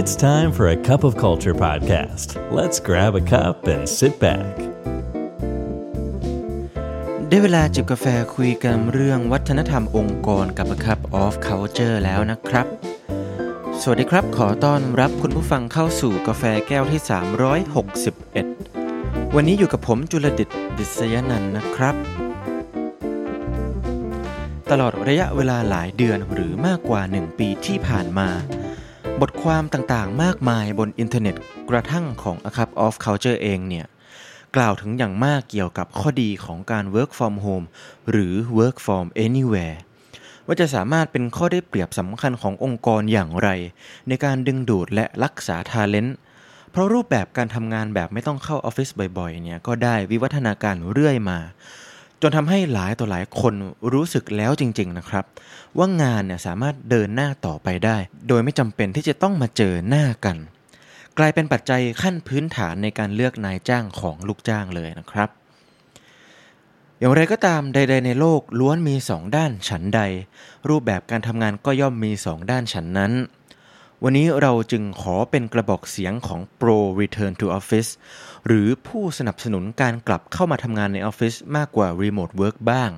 It's time for a cup of culture podcast. Let's grab a cup and sit back. ได้เวลาจิบกาแฟคุยกันเรื่องวัฒนธรรมองค์กรกับ A Cup of Culture แล้วนะครับ สวัสดีครับ ขอต้อนรับคุณผู้ฟังเข้าสู่กาแฟแก้วที่ 361 วันนี้อยู่กับผมจุลดิตดิษยนันนะครับ ตลอดระยะเวลาหลายเดือนหรือมากกว่า 1 ปีที่ผ่านมา บทความต่างๆ มากมายบนอินเทอร์เน็ตกระทั่งของ A Cup of Culture เองเนี่ยกล่าวถึงอย่างมากเกี่ยวกับข้อดีของการ work from home หรือ work from anywhere ว่าจะสามารถเป็นข้อได้เปรียบสำคัญขององค์กรอย่างไร ในการดึงดูดและรักษาทาเลนต์เพราะรูปแบบการทำงานแบบไม่ต้องเข้าออฟฟิศบ่อยๆเนี่ยก็ได้วิวัฒนาการเรื่อยมา จนทำให้หลายต่อหลายคนรู้สึกแล้วจริง ๆนะครับ ว่างานเนี่ยสามารถเดินหน้าต่อไปได้ โดยไม่จำเป็นที่จะต้องมาเจอหน้ากัน กลายเป็นปัจจัยขั้นพื้นฐานในการเลือกนายจ้างของลูกจ้างเลยนะครับ อย่างไรก็ตามใด ๆ ในโลกล้วนมีสองด้านฉันใด รูปแบบการทำงานก็ย่อมมีสองด้านฉันนั้น วันนี้เราจึงขอเป็นกระบอกเสียงของ Pro Return to Office หรือผู้สนับสนุนการกลับเข้ามาทำงานในออฟฟิศมากกว่า Remote Work บ้าง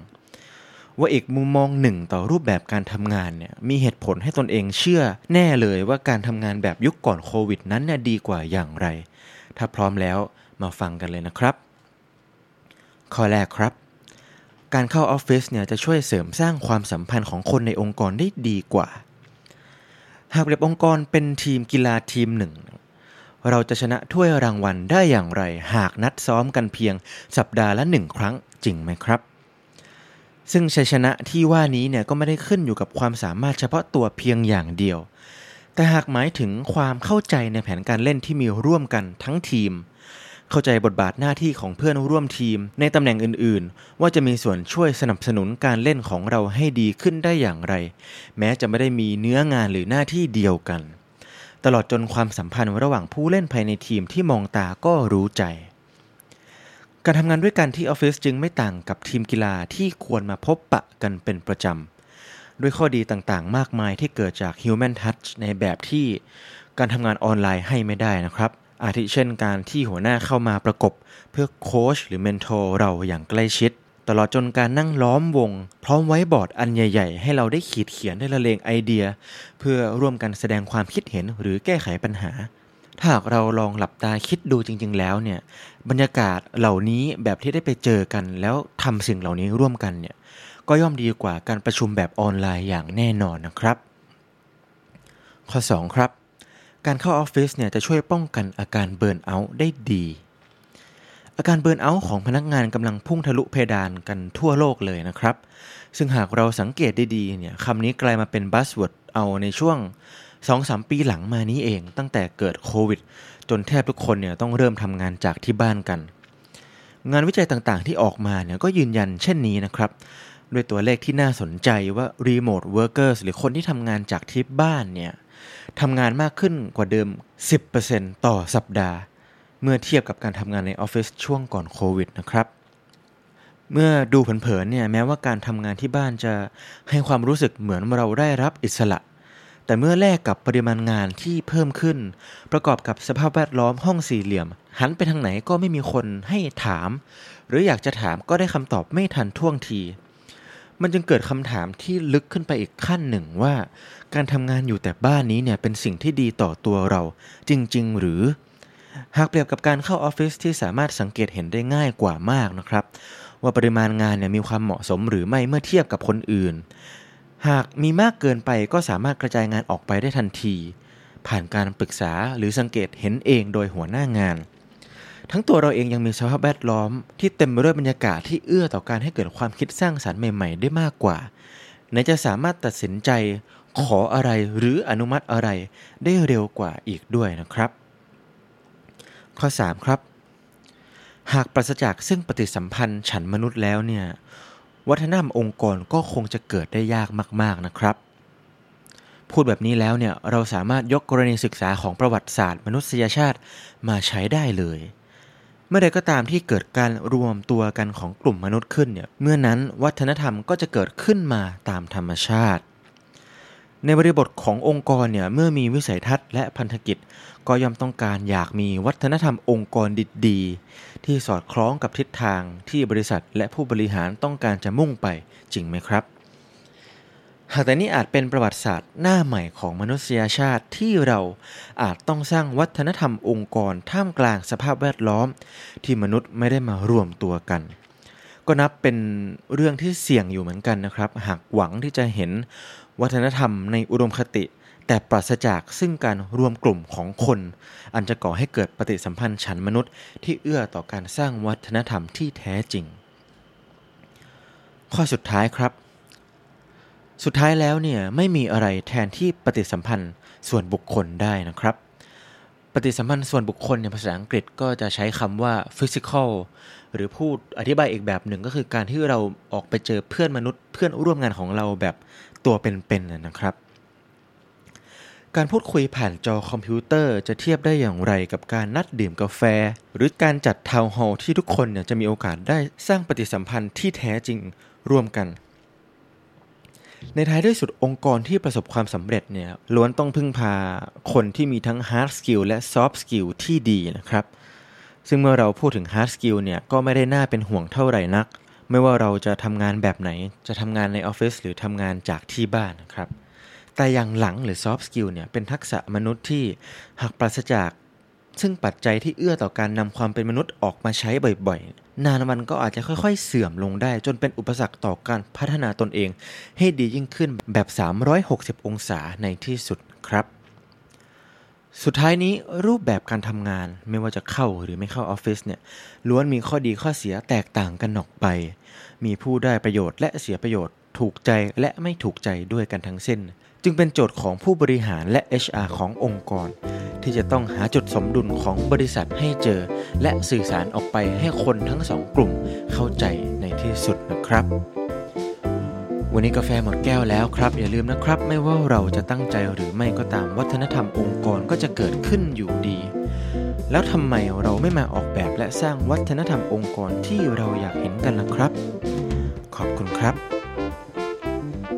ว่าอีกมุมมองหนึ่งต่อรูปแบบการทำงานเนี่ยมีเหตุผลให้ตนเองเชื่อแน่เลยว่าการทำงานแบบยุคก่อนโควิดนั้นเนี่ยดีกว่าอย่างไร ถ้าพร้อมแล้วมาฟังกันเลยนะครับ ข้อแรกครับ การเข้าออฟฟิศเนี่ยจะช่วยเสริมสร้างความสัมพันธ์ของคนในองค์กรได้ดีกว่า หากเปรียบองค์กรเป็นทีมกีฬาทีมหนึ่ง เราจะชนะถ้วยรางวัลได้อย่างไร หากนัดซ้อมกันเพียงสัปดาห์ละหนึ่งครั้งจริงไหมครับ ซึ่งชัยชนะที่ว่านี้เนี่ยก็ไม่ได้ขึ้นอยู่กับความสามารถเฉพาะตัวเพียงอย่างเดียว แต่หากหมายถึงความเข้าใจในแผนการเล่นที่มีร่วมกันทั้งทีม เข้าใจบทบาทหน้าที่ของเพื่อนร่วมทีมในตำแหน่งอื่นๆ ว่าจะมีส่วนช่วยสนับสนุนการเล่นของเราให้ดีขึ้นได้อย่างไร แม้จะไม่ได้มีเนื้องานหรือหน้าที่เดียวกัน ตลอดจนความสัมพันธ์ระหว่างผู้เล่นภายในทีมที่มองตาก็รู้ใจ การทำงานด้วยกันที่ออฟฟิศจึงไม่ต่างกับทีมกีฬาที่ควรมาพบปะกันเป็นประจำด้วยข้อดีต่างๆ มากมายที่เกิดจาก Human Touch ในแบบที่การทำงานออนไลน์ให้ไม่ได้นะครับ อาทิเช่นการที่หัวหน้าเข้ามาประกบ เพื่อโค้ชหรือ mentor เราอย่างใกล้ชิด ตลอดจนการนั่งล้อมวง พร้อมไว้บอร์ดอันใหญ่ ๆ ให้เราได้ขีดเขียนได้ละเลงไอเดีย เพื่อร่วมกันแสดงความคิดเห็นหรือแก้ไขปัญหา ถ้าหากเราลองหลับตาคิดดูจริง ๆ แล้วเนี่ยบรรยากาศเหล่านี้แบบที่ได้ไปเจอกัน แล้วทำสิ่งเหล่านี้ร่วมกันเนี่ยก็ย่อมดีกว่าการประชุมแบบออนไลน์อย่างแน่นอนนะครับ ข้อ 2 ครับ การเข้าออฟฟิศเนี่ยจะช่วยป้องกันอาการ burnout ได้ดี อาการ burnout ของพนักงานกำลังพุ่งทะลุเพดานกันทั่วโลกเลยนะครับ ซึ่งหากเราสังเกตได้ดีเนี่ยคำนี้กลายมาเป็น buzzword เอาในช่วง 2-3 ปีหลังมานี้เอง ตั้งแต่เกิดโควิด จนแทบทุกคนเนี่ยต้องเริ่มทำงานจากที่บ้านกัน งานวิจัยต่างๆที่ออกมาเนี่ยก็ยืนยันเช่นนี้นะครับด้วยตัวเลขที่น่าสนใจว่า remote workers หรือคนที่ทำงานจากที่บ้านเนี่ย ทำงานมากขึ้นกว่าเดิม 10%ต่อสัปดาห์ เมื่อเทียบกับการทำงานในออฟฟิศช่วงก่อนโควิดนะครับ เมื่อดูเผินๆเนี่ยแม้ว่าการทำงานที่บ้านจะให้ความรู้สึกเหมือนเราได้รับอิสระ แต่เมื่อแลกกับปริมาณงานที่เพิ่มขึ้น ประกอบกับสภาพแวดล้อมห้องสี่เหลี่ยม หันไปทางไหนก็ไม่มีคนให้ถาม หรืออยากจะถามก็ได้คำตอบไม่ทันท่วงที มันจึงเกิดคำถามที่ลึกขึ้นไปอีกขั้นหนึ่งว่า การทำงานอยู่แต่บ้านนี้เนี่ยเป็นสิ่งที่ดีต่อตัวเราจริง ๆ หรือ หากเปรียบกับการเข้าออฟฟิศที่สามารถสังเกตเห็นได้ง่ายกว่ามากนะครับ ว่าปริมาณงานเนี่ยมีความเหมาะสมหรือไม่เมื่อเทียบกับคนอื่น หากมีมากเกินไปก็สามารถกระจายงานออกไปได้ทันที ผ่านการปรึกษาหรือสังเกตเห็นเองโดยหัวหน้างาน ทั้งตัวเราเองยังมีสภาพแวดล้อม ที่เต็มไปด้วยบรรยากาศที่เอื้อต่อการให้เกิดความคิดสร้างสารรค์ใหม่ ๆ ได้มากกว่าไหนจะสามารถตัดสินใจขออะไรหรืออนุมัติอะไรได้เร็วกว่าอีกด้วยนะครับ ข้อ 3 ครับ หากปราศจากซึ่งปฏิสัมพันธ์ฉันมนุษย์แล้วเนี่ยวัฒนธรรมองค์กรก็คงจะเกิดได้ยากมาก ๆนะครับ พูดแบบนี้แล้วเนี่ยเราสามารถยกกรณีศึกษาของประวัติศาสตร์ มนุษยชาติมาใช้ได้เลย เมื่อใดก็ตามที่เกิดการรวมตัวกันของกลุ่มมนุษย์ขึ้นเนี่ยเมื่อนั้นวัฒนธรรมก็จะเกิดขึ้นมาตามธรรมชาติ ในบริบทขององค์กรเนี่ยเมื่อมีวิสัยทัศน์และพันธกิจ ก็ย่อมต้องการอยากมีวัฒนธรรมองค์กรดีๆ ที่สอดคล้องกับทิศทางที่บริษัทและผู้บริหารต้องการจะมุ่งไปจริงไหมครับ หากแต่นี่อาจเป็นประวัติศาสตร์หน้าใหม่ของมนุษยชาติที่เราอาจต้องสร้างวัฒนธรรมองค์กรท่ามกลางสภาพแวดล้อม ที่มนุษย์ไม่ได้มารวมตัวกัน ก็นับเป็นเรื่องที่เสี่ยงอยู่เหมือนกันนะครับ หากหวังที่จะเห็นวัฒนธรรมในอุดมคติ แต่ปราศจากซึ่งการรวมกลุ่มของคน อันจะก่อให้เกิดปฏิสัมพันธ์ฉันมนุษย์ ที่เอื้อต่อการสร้างวัฒนธรรมที่แท้จริง ข้อสุดท้ายครับ สุดท้ายแล้วเนี่ยไม่มีอะไรแทนที่ปฏิสัมพันธ์ส่วนบุคคลได้นะครับ ปฏิสัมพันธ์ส่วนบุคคลในภาษาอังกฤษก็จะใช้คำว่า physical หรือพูดอธิบายอีกแบบหนึ่งก็คือการที่เราออกไปเจอเพื่อนมนุษย์เพื่อนร่วมงานของเราแบบตัวเป็นๆนะครับ การพูดคุยผ่านจอคอมพิวเตอร์จะเทียบได้อย่างไรกับการนัดดื่มกาแฟ หรือการจัดทาวน์ฮอลล์ที่ทุกคนเนี่ยจะมีโอกาสได้สร้างปฏิสัมพันธ์ที่แท้จริงร่วมกัน ในท้ายด้วยสุดองค์กรที่ประสบความสำเร็จเนี่ยล้วนต้องพึ่งพาคนที่มีทั้ง hard skill และ soft skill ที่ดีนะครับ ซึ่งเมื่อเราพูดถึง hard skill เนี่ยก็ไม่ได้น่าเป็นห่วงเท่าไหร่นัก ไม่ว่าเราจะทำงานแบบไหน จะทำงานในออฟฟิศหรือทำงานจากที่บ้านนะครับ แต่อย่างหลังหรือ soft skill เนี่ยเป็นทักษะมนุษย์ที่หากปราศจาก ซึ่งปัจจัยที่เอื้อต่อการนำความเป็นมนุษย์ออกมาใช้บ่อยๆ นานวันก็อาจจะค่อยๆ เสื่อมลงได้ จนเป็นอุปสรรคต่อการพัฒนาตนเอง ให้ดียิ่งขึ้นแบบ 360 องศาในที่สุดครับ สุดท้ายนี้รูปแบบการทำงานไม่ว่าจะเข้าหรือไม่เข้าออฟฟิศเนี่ยล้วนมีข้อดีข้อเสียแตกต่างกันออกไป มีผู้ได้ประโยชน์และเสียประโยชน์ ถูกใจและไม่ถูกใจด้วยกันทั้งสิ้น จึงเป็นโจทย์ของผู้บริหารและ HR ขององค์กร ที่จะต้องหาจุดสมดุลของบริษัทให้เจอ และสื่อสารออกไปให้คนทั้งสองกลุ่มเข้าใจในที่สุดนะครับ วันนี้กาแฟหมดแก้วแล้วครับ อย่าลืมนะครับ ไม่ว่าเราจะตั้งใจหรือไม่ก็ตามวัฒนธรรมองค์กรก็จะเกิดขึ้นอยู่ดี แล้วทำไมเราไม่มาออกแบบและสร้างวัฒนธรรมองค์กรที่เราอยากเห็นกันล่ะครับ ขอบคุณครับ